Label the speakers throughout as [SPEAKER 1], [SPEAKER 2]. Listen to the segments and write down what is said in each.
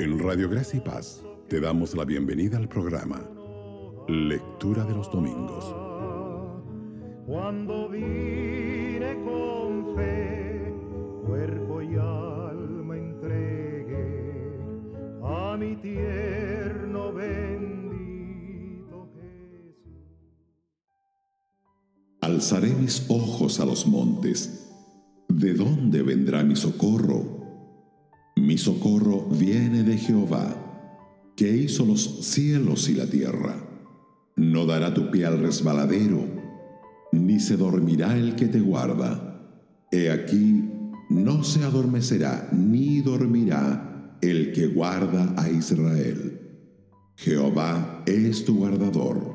[SPEAKER 1] En Radio Gracia y Paz te damos la bienvenida al programa Lectura de los Domingos.
[SPEAKER 2] Cuando vine con fe, cuerpo y alma entregué a mi tierno bendito Jesús.
[SPEAKER 3] Alzaré mis ojos a los montes. ¿De dónde vendrá mi socorro? Mi socorro viene de Jehová, que hizo los cielos y la tierra. No dará tu pie al resbaladero, ni se dormirá el que te guarda. He aquí, no se adormecerá ni dormirá el que guarda a Israel. Jehová es tu guardador.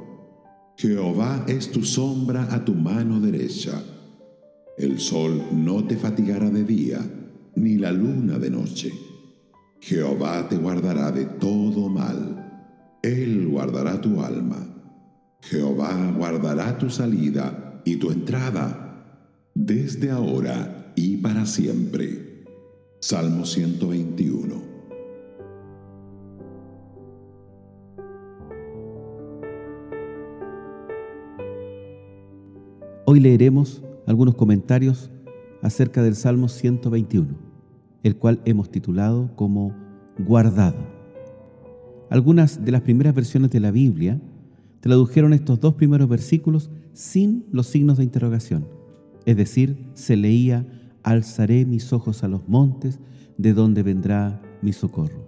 [SPEAKER 3] Jehová es tu sombra a tu mano derecha. El sol no te fatigará de día ni la luna de noche. Jehová te guardará de todo mal. Él guardará tu alma. Jehová guardará tu salida y tu entrada, desde ahora y para siempre. Salmo 121.
[SPEAKER 4] Hoy leeremos algunos comentarios acerca del Salmo 121 el cual hemos titulado como guardado. Algunas de las primeras versiones de la Biblia tradujeron estos dos primeros versículos sin los signos de interrogación, es decir, se leía, alzaré mis ojos a los montes, de donde vendrá mi socorro.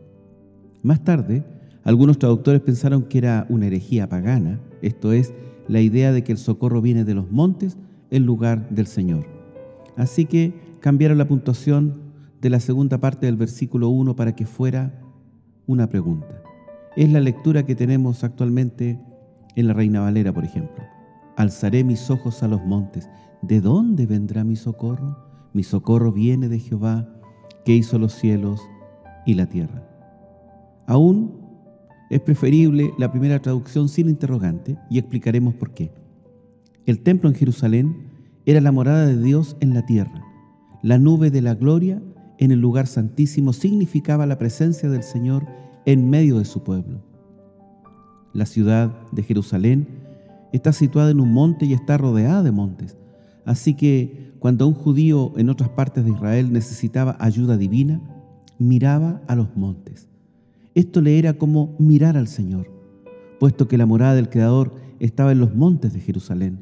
[SPEAKER 4] Más tarde, algunos traductores pensaron que era una herejía pagana, esto es, la idea de que el socorro viene de los montes en lugar del Señor. Así que cambiaron la puntuación de la segunda parte del versículo 1 para que fuera una pregunta. Es la lectura que tenemos actualmente en la Reina Valera, por ejemplo. Alzaré mis ojos a los montes. ¿De dónde vendrá mi socorro? Mi socorro viene de Jehová, que hizo los cielos y la tierra. Aún es preferible la primera traducción sin interrogante y explicaremos por qué. El templo en Jerusalén era la morada de Dios en la tierra. La nube de la gloria en el lugar santísimo significaba la presencia del Señor en medio de su pueblo. La ciudad de Jerusalén está situada en un monte y está rodeada de montes. Así que cuando un judío en otras partes de Israel necesitaba ayuda divina, miraba a los montes. Esto le era como mirar al Señor, puesto que la morada del Creador estaba en los montes de Jerusalén,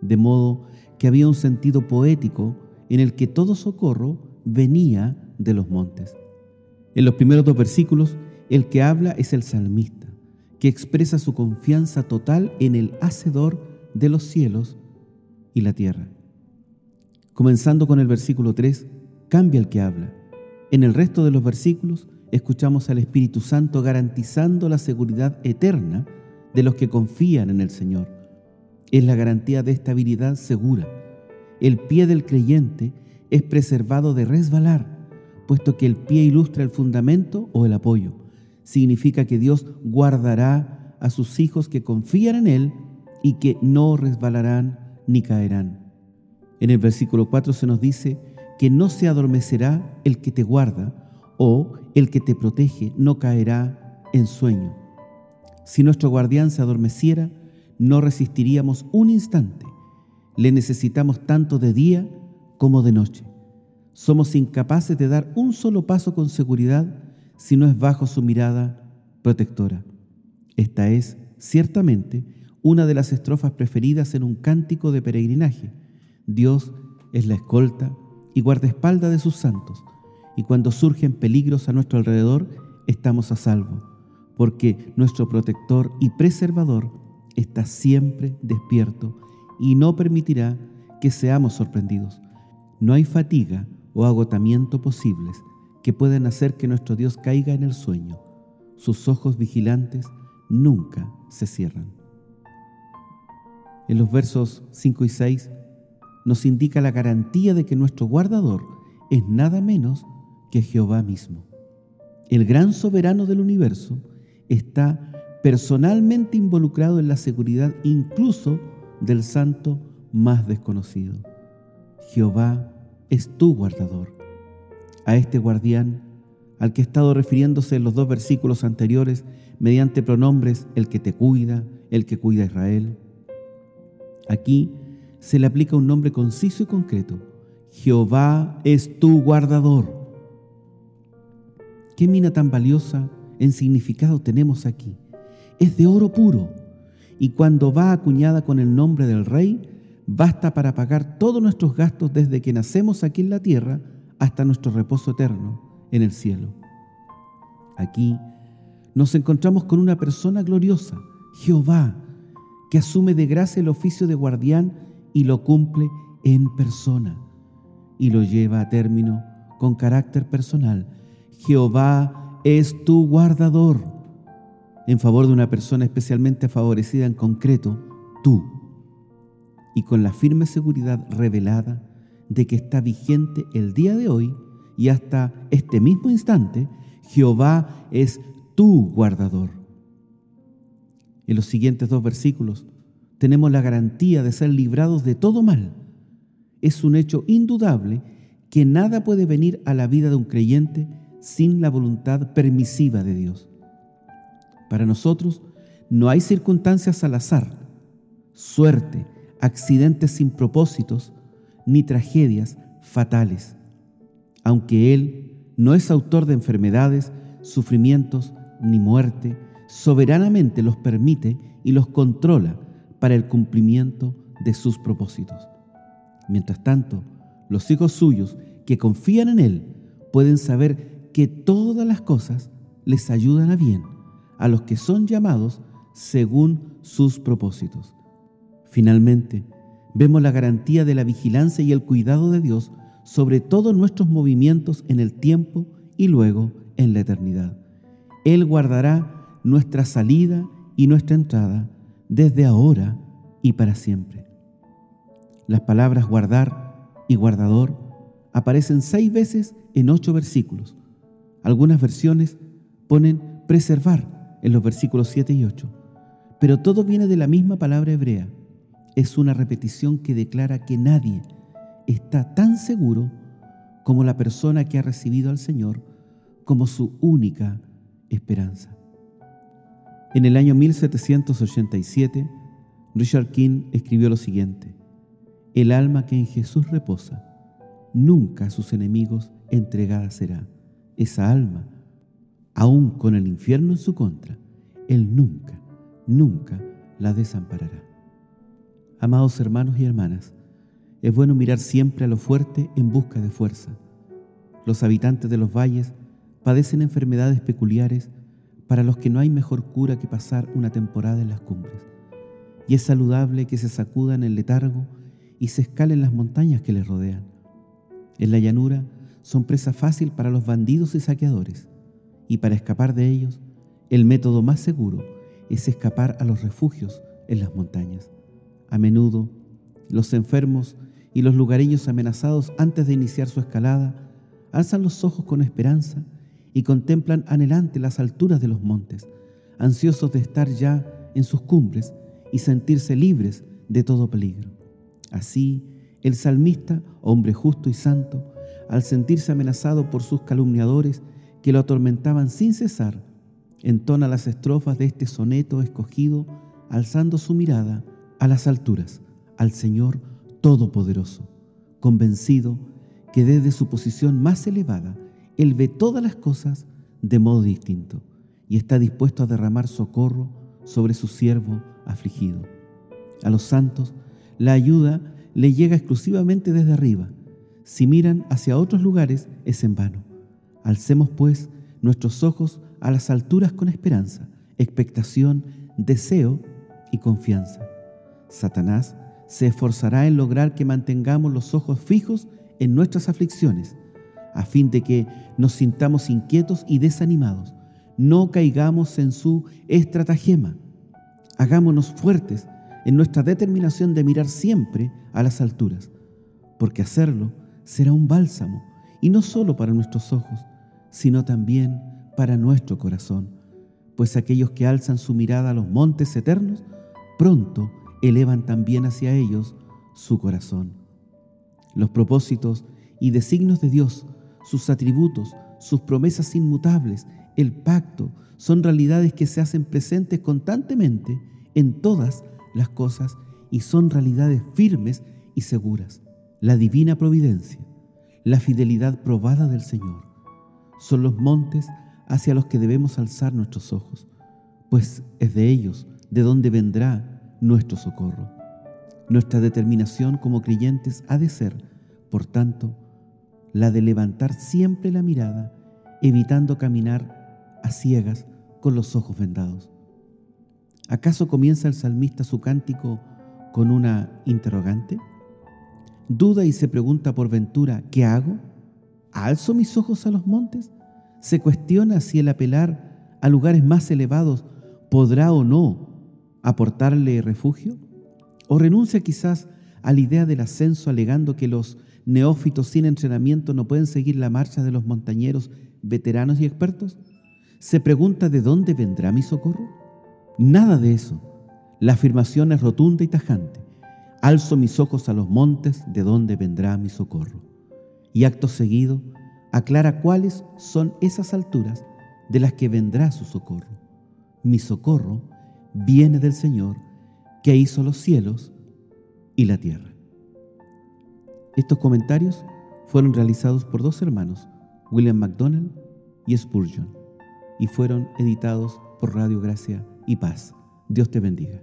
[SPEAKER 4] de modo que había un sentido poético en el que todo socorro venía de los montes. En los primeros dos versículos, el que habla es el salmista, que expresa su confianza total en el Hacedor de los cielos y la tierra. Comenzando con el versículo 3, cambia el que habla. En el resto de los versículos escuchamos al Espíritu Santo garantizando la seguridad eterna de los que confían en el Señor. Es la garantía de estabilidad segura. El pie del creyente es preservado de resbalar, puesto que el pie ilustra el fundamento o el apoyo. Significa que Dios guardará a sus hijos que confían en Él y que no resbalarán ni caerán. En el versículo 4 se nos dice que no se adormecerá el que te guarda o el que te protege no caerá en sueño. Si nuestro guardián se adormeciera, no resistiríamos un instante. Le necesitamos tanto de día como de noche. Somos incapaces de dar un solo paso con seguridad si no es bajo su mirada protectora. Esta es, ciertamente, una de las estrofas preferidas en un cántico de peregrinaje. Dios es la escolta y guardaespaldas de sus santos, y cuando surgen peligros a nuestro alrededor, estamos a salvo, porque nuestro protector y preservador está siempre despierto y no permitirá que seamos sorprendidos. No hay fatiga o agotamiento posibles que puedan hacer que nuestro Dios caiga en el sueño. Sus ojos vigilantes nunca se cierran. En los versos 5 y 6 nos indica la garantía de que nuestro guardador es nada menos que Jehová mismo. El gran soberano del universo está personalmente involucrado en la seguridad incluso del santo más desconocido. Jehová es tu guardador. A este guardián al que he estado refiriéndose en los dos versículos anteriores mediante pronombres el que te cuida, el que cuida a Israel. Aquí se le aplica un nombre conciso y concreto. Jehová es tu guardador. ¿Qué mina tan valiosa en significado tenemos aquí? Es de oro puro y cuando va acuñada con el nombre del rey, basta para pagar todos nuestros gastos desde que nacemos aquí en la tierra hasta nuestro reposo eterno en el cielo. Aquí nos encontramos con una persona gloriosa, Jehová, que asume de gracia el oficio de guardián y lo cumple en persona y lo lleva a término con carácter personal. Jehová es tu guardador en favor de una persona especialmente favorecida en concreto, tú, y con la firme seguridad revelada de que está vigente el día de hoy y hasta este mismo instante, Jehová es tu guardador. En los siguientes dos versículos tenemos la garantía de ser librados de todo mal. Es un hecho indudable que nada puede venir a la vida de un creyente sin la voluntad permisiva de Dios. Para nosotros no hay circunstancias al azar, suerte, accidentes sin propósitos, ni tragedias fatales. Aunque Él no es autor de enfermedades, sufrimientos ni muerte, soberanamente los permite y los controla para el cumplimiento de sus propósitos. Mientras tanto, los hijos suyos que confían en Él pueden saber que todas las cosas les ayudan a bien a los que son llamados según sus propósitos. Finalmente, vemos la garantía de la vigilancia y el cuidado de Dios sobre todos nuestros movimientos en el tiempo y luego en la eternidad. Él guardará nuestra salida y nuestra entrada desde ahora y para siempre. Las palabras guardar y guardador aparecen seis veces en ocho versículos. Algunas versiones ponen preservar en los versículos 7 y 8, pero todo viene de la misma palabra hebrea. Es una repetición que declara que nadie está tan seguro como la persona que ha recibido al Señor como su única esperanza. En el año 1787, Richard King escribió lo siguiente, El alma que en Jesús reposa, nunca a sus enemigos entregada será. Esa alma, aun con el infierno en su contra, Él nunca, nunca la desamparará. Amados hermanos y hermanas, es bueno mirar siempre a lo fuerte en busca de fuerza. Los habitantes de los valles padecen enfermedades peculiares para los que no hay mejor cura que pasar una temporada en las cumbres. Y es saludable que se sacudan el letargo y se escalen las montañas que les rodean. En la llanura son presa fácil para los bandidos y saqueadores, y para escapar de ellos, el método más seguro es escapar a los refugios en las montañas. A menudo, los enfermos y los lugareños amenazados antes de iniciar su escalada alzan los ojos con esperanza y contemplan anhelante las alturas de los montes, ansiosos de estar ya en sus cumbres y sentirse libres de todo peligro. Así, el salmista, hombre justo y santo, al sentirse amenazado por sus calumniadores que lo atormentaban sin cesar, entona las estrofas de este soneto escogido, alzando su mirada a las alturas, al Señor Todopoderoso, convencido que desde su posición más elevada él ve todas las cosas de modo distinto y está dispuesto a derramar socorro sobre su siervo afligido. A los santos la ayuda le llega exclusivamente desde arriba. Si miran hacia otros lugares es en vano. Alcemos pues nuestros ojos a las alturas con esperanza, expectación, deseo y confianza. Satanás se esforzará en lograr que mantengamos los ojos fijos en nuestras aflicciones a fin de que nos sintamos inquietos y desanimados. No caigamos en su estratagema. Hagámonos fuertes en nuestra determinación de mirar siempre a las alturas, porque hacerlo será un bálsamo, y no solo para nuestros ojos, sino también para nuestro corazón, pues aquellos que alzan su mirada a los montes eternos, pronto elevan también hacia ellos su corazón. Los propósitos y designios de Dios sus atributos, sus promesas inmutables, el pacto, son realidades que se hacen presentes constantemente en todas las cosas y son realidades firmes y seguras. La divina providencia, la fidelidad probada del Señor, son los montes hacia los que debemos alzar nuestros ojos, pues es de ellos de donde vendrá nuestro socorro. Nuestra determinación como creyentes ha de ser, por tanto, la de levantar siempre la mirada, evitando caminar a ciegas con los ojos vendados. ¿Acaso comienza el salmista su cántico con una interrogante? ¿Duda y se pregunta por ventura, ¿qué hago? ¿Alzo mis ojos a los montes? ¿Se cuestiona si el apelar a lugares más elevados podrá o no aportarle refugio? ¿O renuncia quizás a la idea del ascenso alegando que los neófitos sin entrenamiento no pueden seguir la marcha de los montañeros veteranos y expertos? ¿Se pregunta de dónde vendrá mi socorro? Nada de eso. La afirmación es rotunda y tajante. Alzo mis ojos a los montes de donde vendrá mi socorro. Y acto seguido aclara cuáles son esas alturas de las que vendrá su socorro. Mi socorro viene del Señor que hizo los cielos y la tierra. Estos comentarios fueron realizados por dos hermanos, William MacDonald y Spurgeon, y fueron editados por Radio Gracia y paz. Dios te bendiga.